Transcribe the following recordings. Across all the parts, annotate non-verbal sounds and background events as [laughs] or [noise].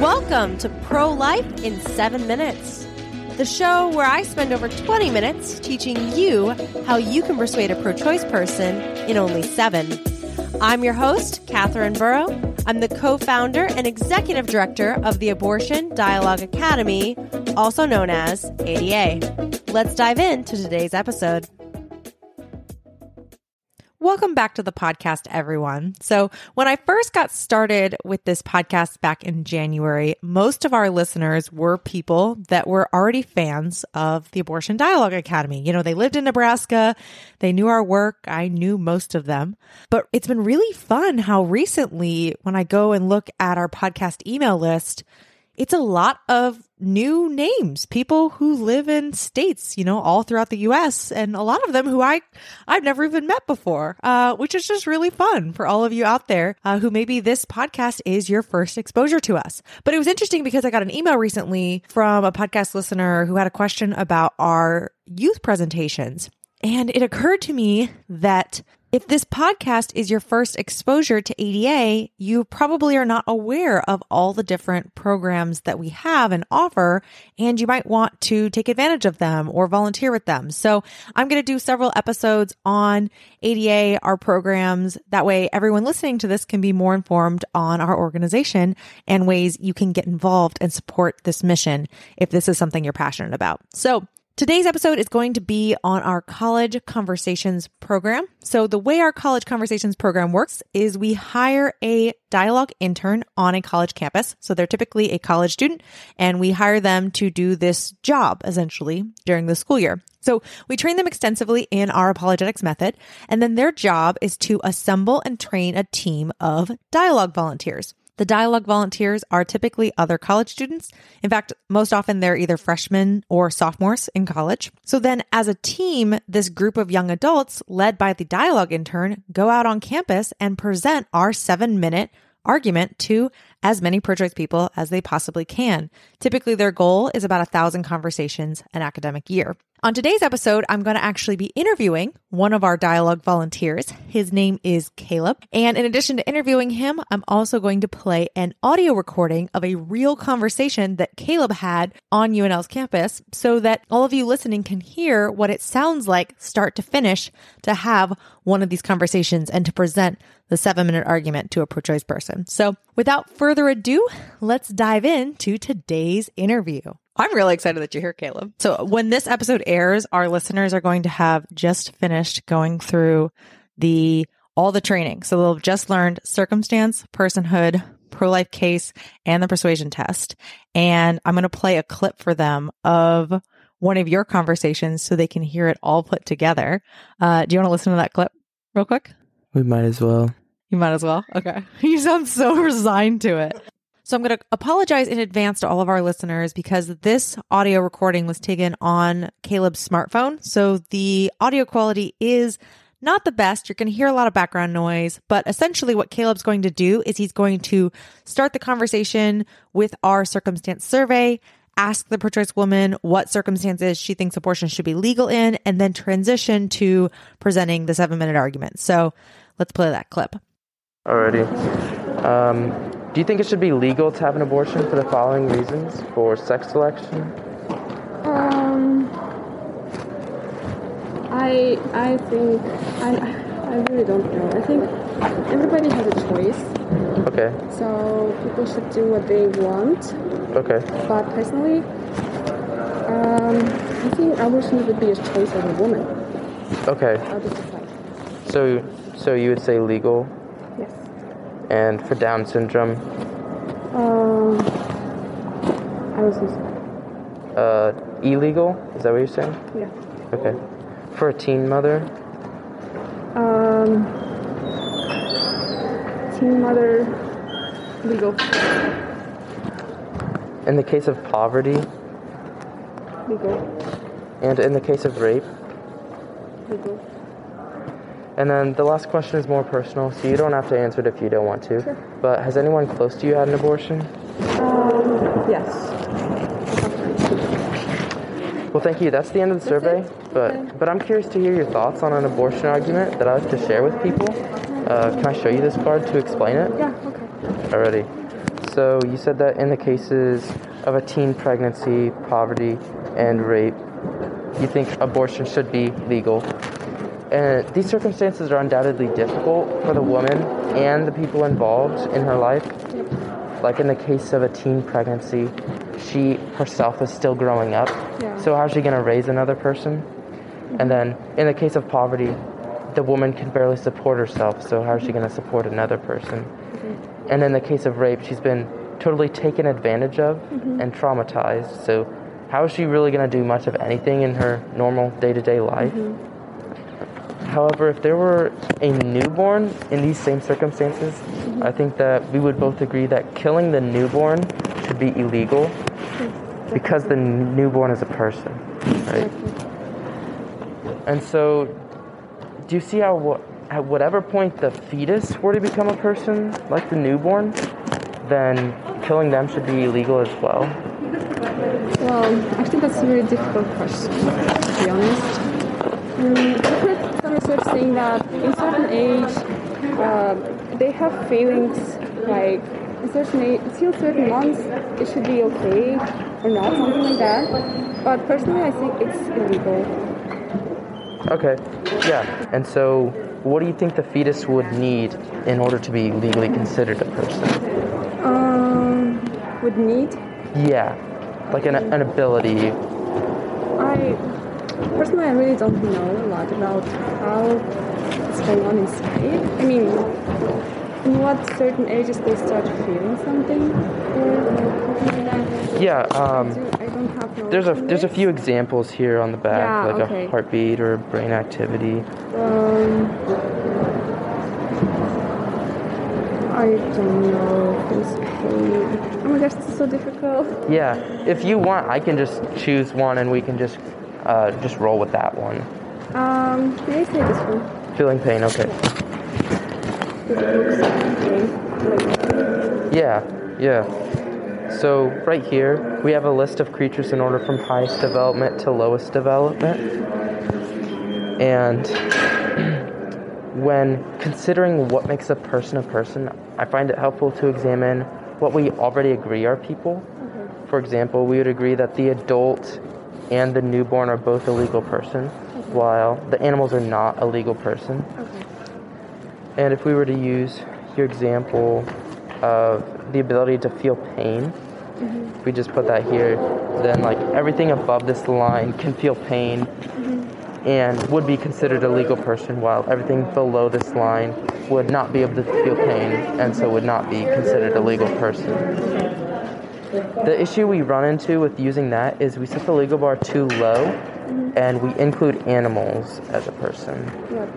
Welcome to Pro Life in 7 Minutes, the show where I spend over 20 minutes teaching you how you can persuade a pro choice person in only 7. I'm your host, Katherine Burow. I'm the co founder and executive director of the Abortion Dialogue Academy, also known as ADA. Let's dive into today's episode. Welcome back to the podcast, everyone. So, when I first got started with this podcast back in January, most of our listeners were people that were already fans of the Abortion Dialogue Academy. You know, they lived in Nebraska, they knew our work, I knew most of them. But it's been really fun how recently, when I go and look at our podcast email list, it's a lot of new names, people who live in states, you know, all throughout the US and a lot of them who I, I've never even met before, uh, which is just really fun for all of you out there, uh, who maybe this podcast is your first exposure to us. But it was interesting because I got an email recently from a podcast listener who had a question about our youth presentations. And it occurred to me that if this podcast is your first exposure to ADA, you probably are not aware of all the different programs that we have and offer, and you might want to take advantage of them or volunteer with them. So I'm going to do several episodes on ADA, our programs. That way, everyone listening to this can be more informed on our organization and ways you can get involved and support this mission if this is something you're passionate about. So Today's episode is going to be on our college conversations program. So the way our college conversations program works is we hire a dialogue intern on a college campus. So they're typically a college student and we hire them to do this job essentially during the school year. So we train them extensively in our apologetics method and then their job is to assemble and train a team of dialogue volunteers. The dialogue volunteers are typically other college students. In fact, most often they're either freshmen or sophomores in college. So then as a team, this group of young adults led by the dialogue intern go out on campus and present our seven minute argument to as many pro-choice people as they possibly can. Typically their goal is about a thousand conversations an academic year. On today's episode, I'm going to actually be interviewing one of our dialogue volunteers. His name is Caleb. And in addition to interviewing him, I'm also going to play an audio recording of a real conversation that Caleb had on UNL's campus so that all of you listening can hear what it sounds like start to finish to have one of these conversations and to present the seven minute argument to a pro choice person. So without further ado, let's dive into today's interview. I'm really excited that you're here, Caleb. So when this episode airs, our listeners are going to have just finished going through the all the training. So they'll have just learned circumstance, personhood, pro life case, and the persuasion test. And I'm going to play a clip for them of one of your conversations so they can hear it all put together. Uh, do you want to listen to that clip real quick? We might as well. You might as well. Okay. [laughs] You sound so resigned to it. So I'm going to apologize in advance to all of our listeners because this audio recording was taken on Caleb's smartphone. So the audio quality is not the best. You're going to hear a lot of background noise, but essentially what Caleb's going to do is he's going to start the conversation with our circumstance survey, ask the pro choice woman what circumstances she thinks abortion should be legal in, and then transition to presenting the seven minute argument. So let's play that clip. Alrighty. Um, do you think it should be legal to have an abortion for the following reasons? For sex selection? Um, I I think I I really don't know. I think everybody has a choice. Okay. So people should do what they want. Okay. But personally, um, I think abortion should be a choice of a woman. Okay. I'll just decide. So, so you would say legal, Yes. And for Down syndrome, Um, I was just uh, illegal. Is that what you're saying? yeah. Okay. For a teen mother, Um, teen mother, legal, in the case of poverty, legal, and in the case of rape. legal. And then the last question is more personal, so you don't have to answer it if you don't want to. Sure. But has anyone close to you had an abortion? Um, yes. Well, thank you. That's the end of the That's survey. it? But Okay. but I'm curious to hear your thoughts on an abortion argument that I like to share with people. Uh, can I show you this card to explain it? Yeah, okay. Already. So you said that in the cases of a teen pregnancy, poverty, and rape, you think abortion should be legal. And these circumstances are undoubtedly difficult for the woman and the people involved in her life. Like in the case of a teen pregnancy, she herself is still growing up. Yeah. So how's she going to raise another person? And then in the case of poverty, the woman can barely support herself. So how is she going to support another person? Mm-hmm. And in the case of rape, she's been totally taken advantage of mm-hmm. and traumatized. So how is she really going to do much of anything in her normal day-to-day life? Mm-hmm. However, if there were a newborn in these same circumstances, I think that we would both agree that killing the newborn should be illegal because the newborn is a person, right? And so, do you see how at whatever point the fetus were to become a person, like the newborn, then killing them should be illegal as well? Well, I think that's a very difficult question, to be honest. Mm, I've heard some research saying that in certain age, uh, they have feelings like in certain age, till certain months, it should be okay or not, something like that. But personally, I think it's illegal. Okay, yeah. And so, what do you think the fetus would need in order to be legally considered a person? Um, would need. Yeah, like an, an ability. I personally, I really don't know a lot about how it's going on inside. I mean, in what certain ages they start feeling something or something like that. Yeah, um, Do- I don't have knowledge there's a there's a few examples here on the back, Yeah, like okay. a heartbeat or brain activity. Um, I don't know. This pain. Oh my gosh, this is so difficult. Yeah, if you want, I can just choose one and we can just uh, just roll with that one. Um, I say this one? Feeling pain, okay. Because it looks okay. Like, Yeah, yeah. So right here, we have a list of creatures in order from highest development to lowest development. And [clears throat] when considering what makes a person a person, I find it helpful to examine what we already agree are people. For example, we would agree that the adult and the newborn are both a legal person, while the animals are not a legal person. okay. And if we were to use your example of the ability to feel pain, if we just put that here, then like everything above this line can feel pain mm-hmm. and would be considered a legal person, while everything below this line would not be able to feel pain and so would not be considered a legal person. The issue we run into with using that is we set the legal bar too low mm-hmm. and we include animals as a person. Yep.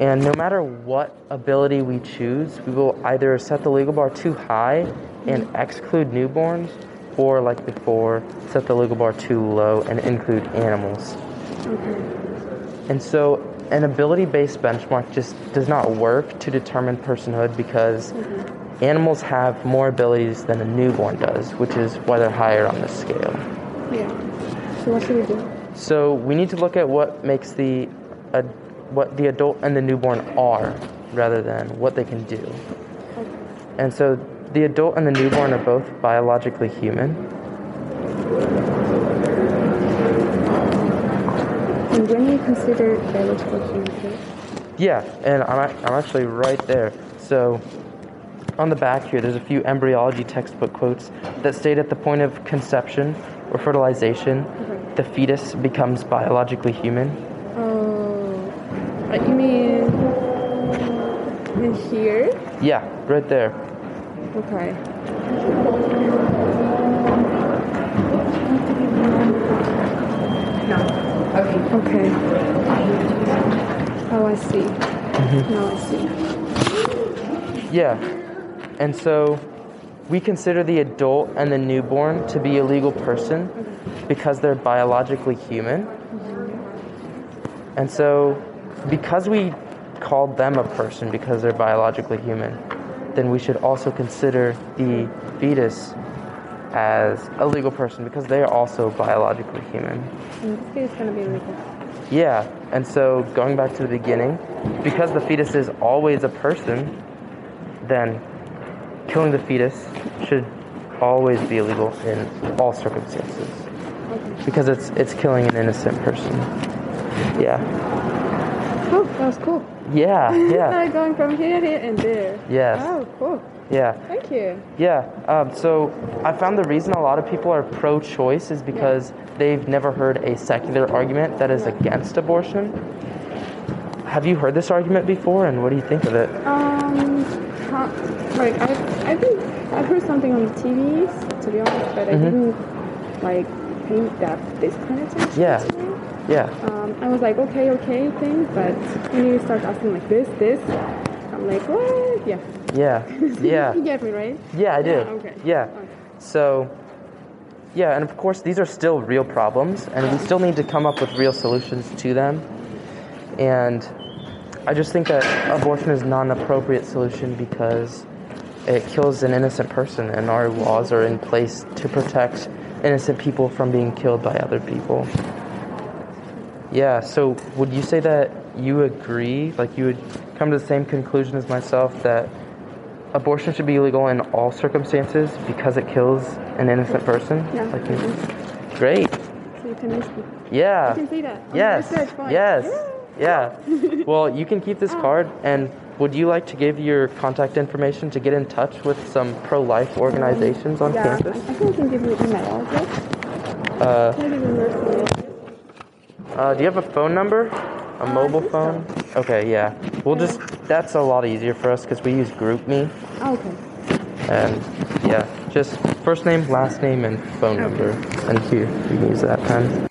And no matter what ability we choose, we will either set the legal bar too high and mm-hmm. exclude newborns, or like before, set the legal bar too low and include animals. And so, an ability based benchmark just does not work to determine personhood because mm-hmm. Animals have more abilities than a newborn does, which is why they're higher on this scale. Yeah. So what should we do? So we need to look at what makes the uh, what the adult and the newborn are, rather than what they can do. Okay. And so the adult and the newborn are both biologically human. And when we consider biological humanity, Yeah, and I'm, I'm actually right there. So on the back here, there's a few embryology textbook quotes that state at the point of conception or fertilization, the fetus becomes biologically human. oh, uh, you mean in here? Yeah, right there. Okay. No. Okay. Okay. Oh, I see. Now I see. Yeah. And so we consider the adult and the newborn to be a legal person because they're biologically human. And so because we called them a person because they're biologically human, then we should also consider the fetus as a legal person because they are also biologically human. This case, it's gonna be legal. Yeah, and so going back to the beginning, because the fetus is always a person, then killing the fetus should always be illegal in all circumstances because it's it's killing an innocent person. Yeah. Oh, that was cool. Yeah, [laughs] yeah. [laughs] Going from here, here, and there. Yes. Oh, cool. Yeah. Thank you. Yeah. Um, so I found the reason a lot of people are pro choice is because they've never heard a secular argument that is against abortion. Have you heard this argument before and what do you think of it? Um, how, like I, I think I've heard something on the TVs, to be honest, but I Mhm. didn't like pay that this kind of attention. Yeah. Yeah. Um, I was like, okay, okay, thing, but when you start asking like this, this, I'm like, what? Yeah. Yeah. [laughs] Yeah. you get me, right? Yeah, I do. Yeah, okay. Yeah. Okay. So, yeah, and of course, these are still real problems, and we still need to come up with real solutions to them. And I just think that abortion is not an appropriate solution because it kills an innocent person, and our laws are in place to protect innocent people from being killed by other people. Yeah, so would you say that you agree, like you would come to the same conclusion as myself that abortion should be illegal in all circumstances because it kills an innocent person? Yeah. Like, you- great. So you can. Yeah. You can see that. Oh, yes. research. Yes. Yeah. Yeah. well, you can keep this card and would you like to give your contact information to get in touch with some pro-life organizations on campus? Yeah, I, I think I can give you an email address. Uh, Can I give you your uh, do you have a phone number? A Uh, mobile phone? Okay, yeah. We'll just, that's a lot easier for us because we use GroupMe. Oh, okay. And yeah, just first name, last name, and phone number. And here, you can use that pen.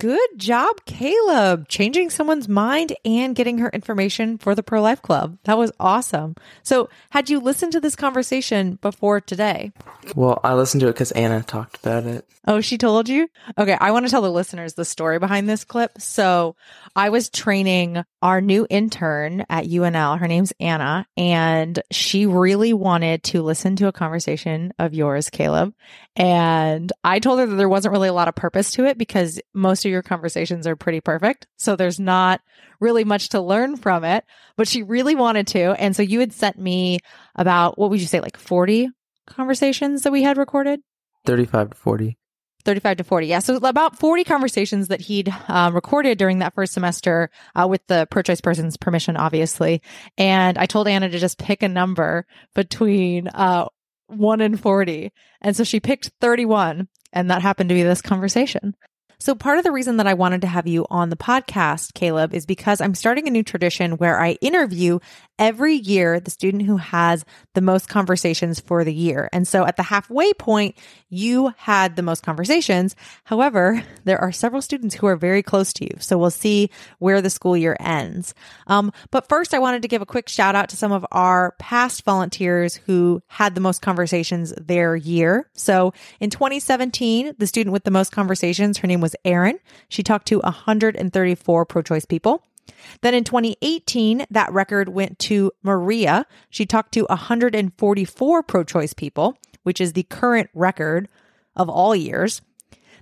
Good job, Caleb, changing someone's mind and getting her information for the Pro Life Club. That was awesome. So, had you listened to this conversation before today? Well, I listened to it because Anna talked about it. Oh, she told you? Okay, I want to tell the listeners the story behind this clip. So, I was training our new intern at UNL. Her name's Anna, and she really wanted to listen to a conversation of yours, Caleb. And I told her that there wasn't really a lot of purpose to it because most of your conversations are pretty perfect. So, there's not really much to learn from it, but she really wanted to. And so, you had sent me about, what would you say, like 40 conversations that we had recorded? 35 to 40. 35 to 40. Yeah. So about 40 conversations that he'd uh, recorded during that first semester uh, with the choice person's permission, obviously. And I told Anna to just pick a number between uh, 1 and 40. And so she picked 31. And that happened to be this conversation. So part of the reason that I wanted to have you on the podcast, Caleb, is because I'm starting a new tradition where I interview every year the student who has the most conversations for the year. And so at the halfway point, you had the most conversations. However, [laughs] there are several students who are very close to you. So we'll see where the school year ends. Um, but first, I wanted to give a quick shout out to some of our past volunteers who had the most conversations their year. So in 2017, the student with the most conversations, her name was Erin. She talked to 134 pro choice people. Then in 2018, that record went to Maria. She talked to 144 pro choice people, which is the current record of all years.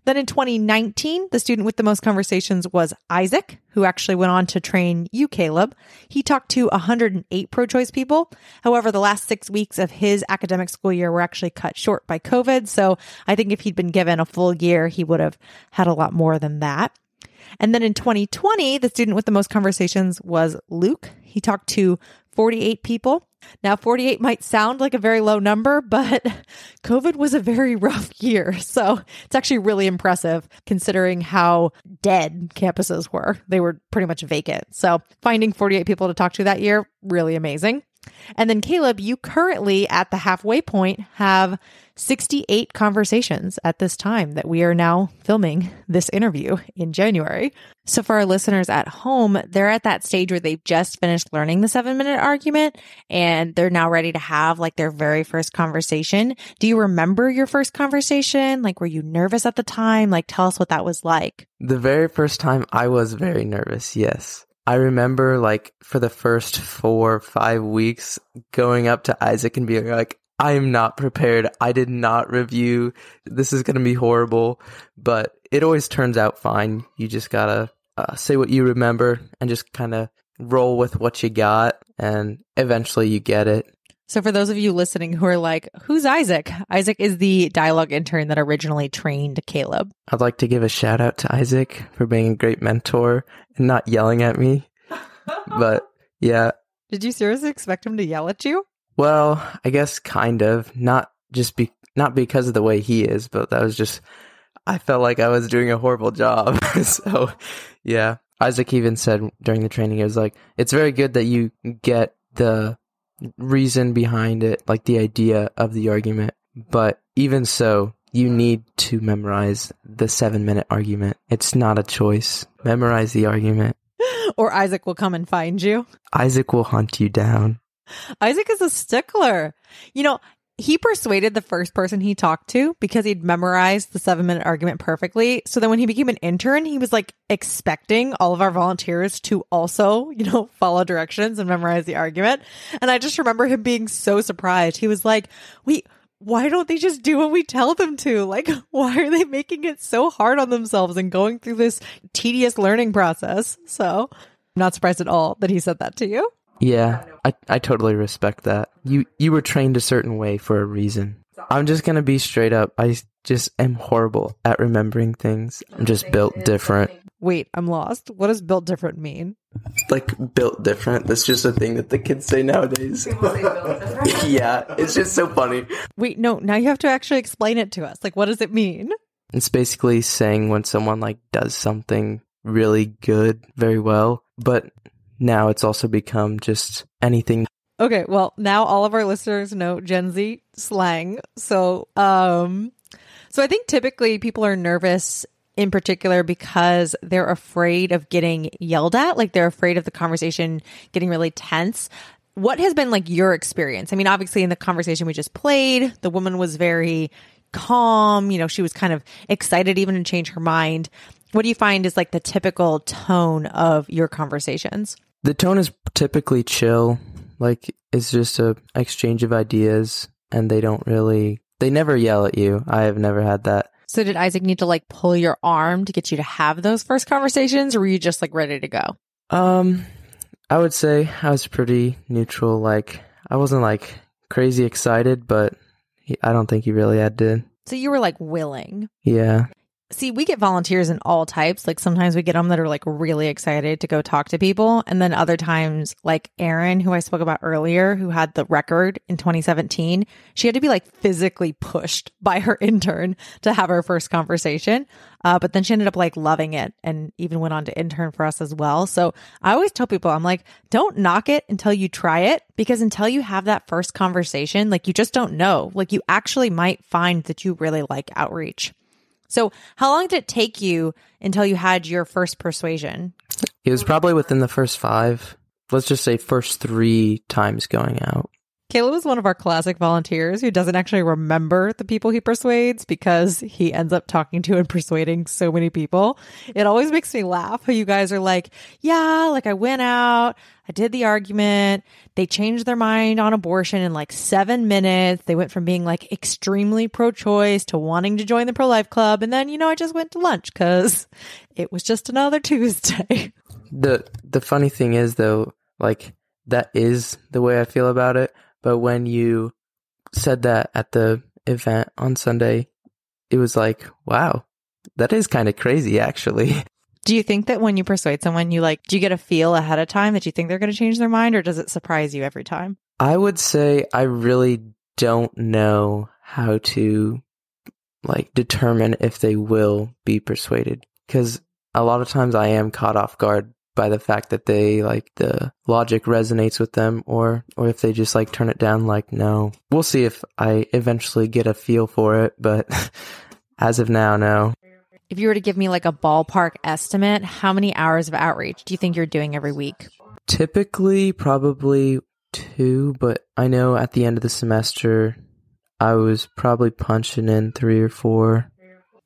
Then in 2019, the student with the most conversations was Isaac, who actually went on to train you, Caleb. He talked to 108 pro choice people. However, the last six weeks of his academic school year were actually cut short by COVID. So I think if he'd been given a full year, he would have had a lot more than that. And then in 2020, the student with the most conversations was Luke. He talked to 48 people. Now, 48 might sound like a very low number, but [laughs] COVID was a very [laughs] rough year. So it's actually really impressive considering how dead campuses were. They were pretty much vacant. So finding 48 people to talk to that year, really amazing. And then, Caleb, you currently at the halfway point have 68 conversations at this time that we are now filming this interview in January. So, for our listeners at home, they're at that stage where they've just finished learning the seven minute argument and they're now ready to have like their very first conversation. Do you remember your first conversation? Like, were you nervous at the time? Like, tell us what that was like. The very first time I was very nervous, yes. I remember like for the first four, five weeks going up to Isaac and being like, I'm not prepared. I did not review. This is going to be horrible, but it always turns out fine. You just gotta uh, say what you remember and just kind of roll with what you got, and eventually you get it. So, for those of you listening who are like, who's Isaac? Isaac is the dialogue intern that originally trained Caleb. I'd like to give a shout out to Isaac for being a great mentor and not yelling at me. [laughs] but yeah, Did you seriously expect him to yell at you? well, I guess kind of not just be not because of the way he is, but that was just I felt like I was doing a horrible job. [laughs] so yeah, Isaac even said during the training, it was like it's very good that you get the reason behind it, like the idea of the argument. But even so, you need to memorize the seven minute argument. It's not a choice. Memorize the argument. [laughs] Or Isaac will come and find you? Isaac will hunt you down. Isaac is a stickler. You know, he persuaded the first person he talked to because he'd memorized the seven minute argument perfectly. So then when he became an intern, he was like expecting all of our volunteers to also, you know, [laughs] follow directions and memorize the argument. And I just remember him being so surprised. He was like, wait, why don't they just do what we tell them to? Like, [laughs] why are they making it so hard on themselves and going through this tedious learning process? So I'm not surprised at all that he said that to you. Yeah, I, I totally respect that. You you were trained a certain way for a reason. I'm just gonna be straight up. I just am horrible at remembering things. I'm just built different. Wait, I'm lost. What does built different mean? Like built different. That's just a thing that the kids say nowadays. [laughs] yeah, it's just so funny. Wait, no, now you have to actually explain it to us. Like, what does it mean? It's basically saying when someone like does something really good, very well, but now it's also become just anything Okay, well, now all of our listeners know Gen Z slang. So, um, so I think typically people are nervous in particular because they're afraid of getting yelled at. Like they're afraid of the conversation getting really tense. What has been like your experience? I mean, obviously in the conversation we just played, the woman was very calm. You know, she was kind of excited even to change her mind. What do you find is like the typical tone of your conversations? The tone is typically chill. Like it's just a exchange of ideas and they don't really they never yell at you. I have never had that. So did Isaac need to like pull your arm to get you to have those first conversations or were you just like ready to go? Um I would say I was pretty neutral. Like I wasn't like crazy excited, but he, I don't think he really had to. So you were like willing. Yeah. See, we get volunteers in all types. Like sometimes we get them that are like really excited to go talk to people. And then other times, like Erin, who I spoke about earlier, who had the record in 2017, she had to be like physically pushed [laughs] by her intern to have her first conversation. Uh, but then she ended up like loving it and even went on to intern for us as well. So I always tell people, I'm like, don't knock it until you try it because until you have that first conversation, like you just don't know. Like you actually might find that you really like outreach. So, how long did it take you until you had your first persuasion? It was probably within the first five, let's just say first three times going out. Caleb is one of our classic volunteers who doesn't actually remember the people he persuades because he ends up talking to and [laughs] persuading so many people. It always makes me laugh how you guys are like, yeah, like I went out, I did the argument, they changed their mind on abortion in like seven minutes. They went from being like extremely pro choice to wanting to join the pro life club. And then, you know, I just went to lunch because it was just another [laughs] Tuesday. The the funny thing is though, like that is the way I feel about it. But when you said that at the event on Sunday, it was like, wow, that is kind of crazy actually. [laughs] Do you think that when you persuade someone, you like, do you get a feel ahead of time that you think they're going to change their mind or does it surprise you every time? I would say I really don't know how to like determine if they will be persuaded because a lot of times I am caught off guard by the fact that they like the logic resonates with them or or if they just like turn it down like no. We'll see if I eventually get a feel for it, but [laughs] as of now no. If you were to give me like a ballpark estimate, how many hours of outreach do you think you're doing every week? Typically probably 2, but I know at the end of the semester I was probably punching in 3 or 4.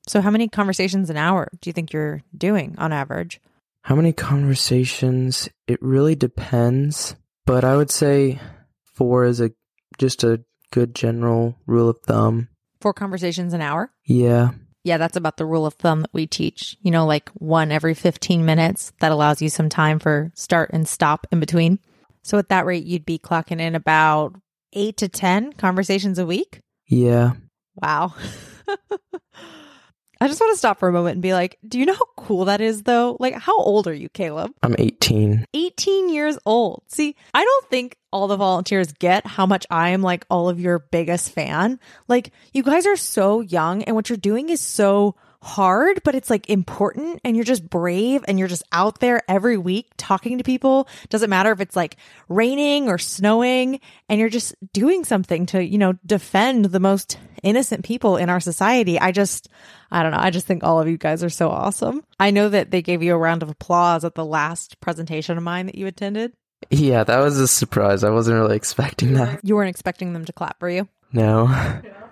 So, how many conversations an hour do you think you're doing on average? How many conversations? It really depends, but I would say four is a just a good general rule of thumb. Four conversations an hour? Yeah. Yeah, that's about the rule of thumb that we teach. You know, like one every 15 minutes. That allows you some time for start and stop in between. So at that rate, you'd be clocking in about eight to 10 conversations a week. Yeah. Wow. [laughs] I just want to stop for a moment and be like, do you know how cool that is though? Like, how old are you, Caleb? I'm 18. 18 years old. See, I don't think all the volunteers get how much I am like all of your biggest fan. Like, you guys are so young and what you're doing is so hard, but it's like important and you're just brave and you're just out there every week talking to people. Doesn't matter if it's like raining or snowing and you're just doing something to, you know, defend the most innocent people in our society. I just, I don't know. I just think all of you guys are so awesome. I know that they gave you a round of applause at the last presentation of mine that you attended. Yeah, that was a surprise. I wasn't really expecting that. You weren't expecting them to clap for you? No. [laughs]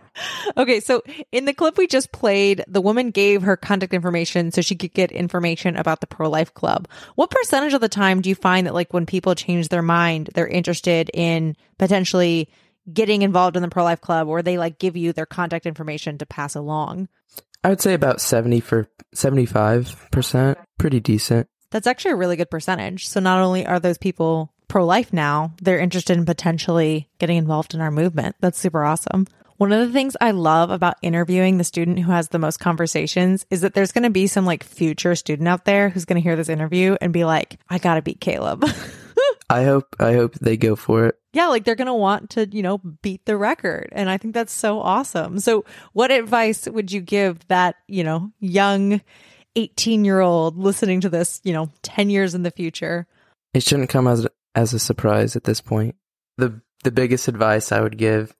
Okay, so in the clip we just played, the woman gave her contact information so she could get information about the pro life club. What percentage of the time do you find that, like, when people change their mind, they're interested in potentially getting involved in the pro life club or they like give you their contact information to pass along? I would say about 70 for 75%. Pretty decent. That's actually a really good percentage. So not only are those people pro life now, they're interested in potentially getting involved in our movement. That's super awesome. One of the things I love about interviewing the student who has the most conversations is that there's going to be some like future student out there who's going to hear this interview and be like, I got to beat Caleb. [laughs] I hope I hope they go for it. yeah, like they're going to want to, you know, beat the record. And I think that's so awesome. So, what advice would you give that, you know, young 18 year old listening to this, you know, 10 years in the future? It shouldn't come as as a surprise at this point. The the biggest advice I would give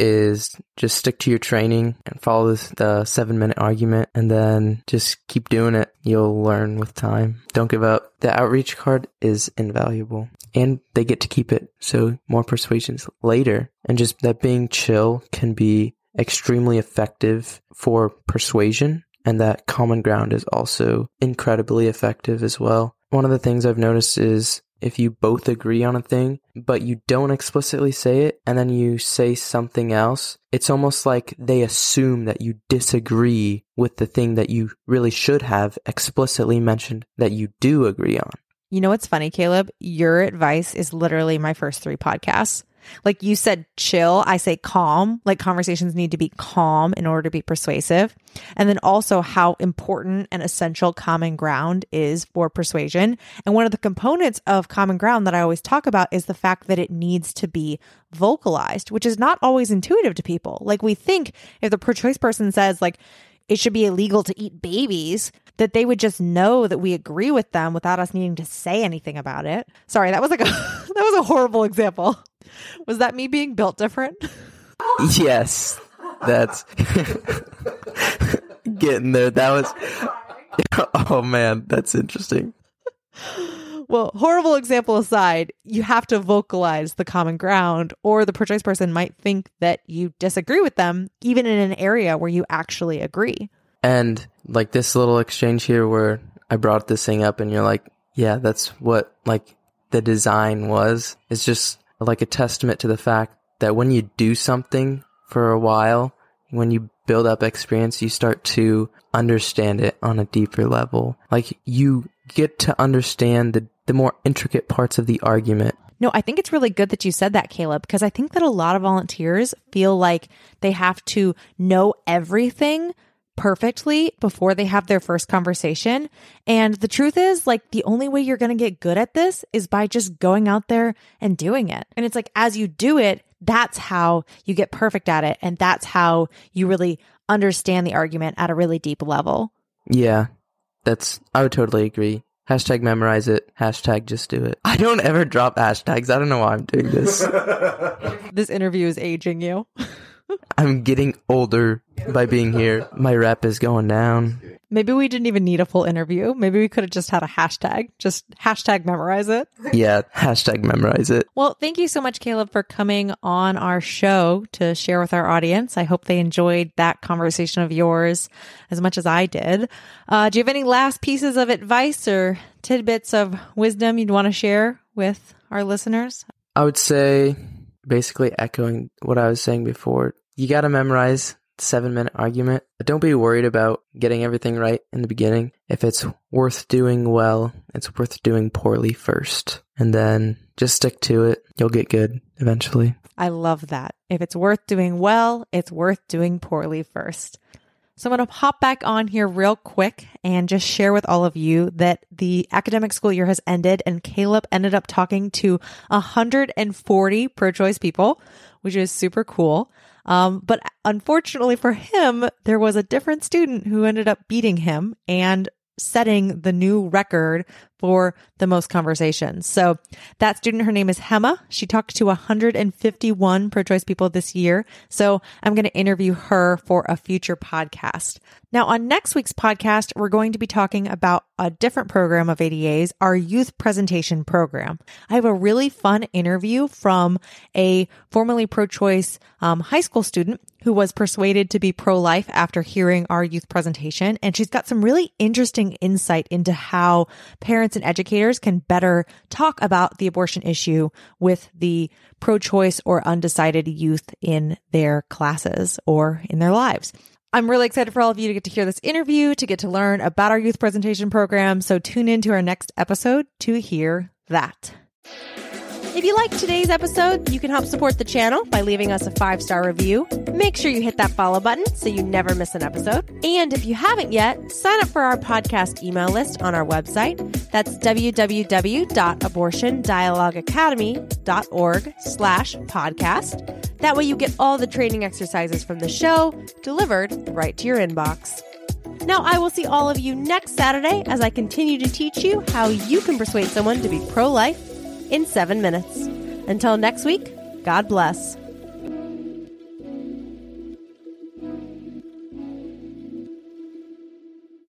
is just stick to your training and follow the seven minute argument and then just keep doing it. You'll learn with time. Don't give up. The outreach card is invaluable and they get to keep it. So more persuasions later and just that being chill can be extremely effective for persuasion and that common ground is also incredibly effective as well. One of the things I've noticed is if you both agree on a thing, but you don't explicitly say it, and then you say something else, it's almost like they assume that you disagree with the thing that you really should have explicitly mentioned that you do agree on. You know what's funny, Caleb? Your advice is literally my first three podcasts. Like you said, chill. I say calm. Like conversations need to be calm in order to be persuasive. And then also how important and essential common ground is for persuasion. And one of the components of common ground that I always talk about is the fact that it needs to be vocalized, which is not always intuitive to people. Like we think if the pro choice person says, like, it should be illegal to eat babies, that they would just know that we agree with them without us needing to say anything about it. Sorry, that was like a [laughs] that was a horrible example. Was that me being built different? [laughs] Yes, that's [laughs] getting there. That was, [laughs] oh man, that's interesting. Well, horrible example aside, you have to vocalize the common ground, or the choice person might think that you disagree with them, even in an area where you actually agree. And like this little exchange here where I brought this thing up and you're like, yeah, that's what like the design was. It's just like a testament to the fact that when you do something for a while, when you build up experience, you start to understand it on a deeper level. Like you get to understand the, the more intricate parts of the argument. No, I think it's really good that you said that, Caleb, because I think that a lot of volunteers feel like they have to know everything perfectly before they have their first conversation. And the truth is, like, the only way you're going to get good at this is by just going out there and doing it. And it's like, as you do it, that's how you get perfect at it. And that's how you really understand the argument at a really deep level. Yeah, that's, I would totally agree. Hashtag memorize it. Hashtag just do it. I don't ever drop hashtags. I don't know why I'm doing this. [laughs] This interview is aging you. [laughs] I'm getting older by being here. My rep is going down. Maybe we didn't even need a full interview. Maybe we could have just had a hashtag. Just hashtag memorize it. Yeah, hashtag memorize it. Well, thank you so much, Caleb, for coming on our show to share with our audience. I hope they enjoyed that conversation of yours as much as I did. Uh, do you have any last pieces of advice or tidbits of wisdom you'd want to share with our listeners? I would say, basically echoing what I was saying before, you got to memorize seven minute argument. But Don't be worried about getting everything right in the beginning. If it's worth doing well, it's worth doing poorly first. And then just stick to it. You'll get good eventually. I love that. If it's worth doing well, it's worth doing poorly first. So I'm going to hop back on here real quick and just share with all of you that the academic school year has ended and Caleb ended up talking to 140 pro choice people, which is super cool. Um, but unfortunately for him, there was a different student who ended up beating him and setting the new record for the most conversations. So that student, her name is Hema. She talked to 151 pro choice people this year. So I'm going to interview her for a future podcast. Now on next week's podcast, we're going to be talking about a different program of ADA's, our youth presentation program. I have a really fun interview from a formerly pro choice um, high school student who was persuaded to be pro life after hearing our youth presentation. And she's got some really interesting insight into how parents and educators can better talk about the abortion issue with the pro choice or undecided youth in their classes or in their lives. I'm really excited for all of you to get to hear this interview, to get to learn about our youth presentation program. So tune in to our next episode to hear that. If you liked today's episode, you can help support the channel by leaving us a five star review. Make sure you hit that follow button so you never miss an episode. And if you haven't yet, sign up for our podcast email list on our website. That's www.abortiondialogueacademy.org slash podcast. That way you get all the training exercises from the show delivered right to your inbox. Now, I will see all of you next Saturday as I continue to teach you how you can persuade someone to be pro life in seven minutes. Until next week, God bless.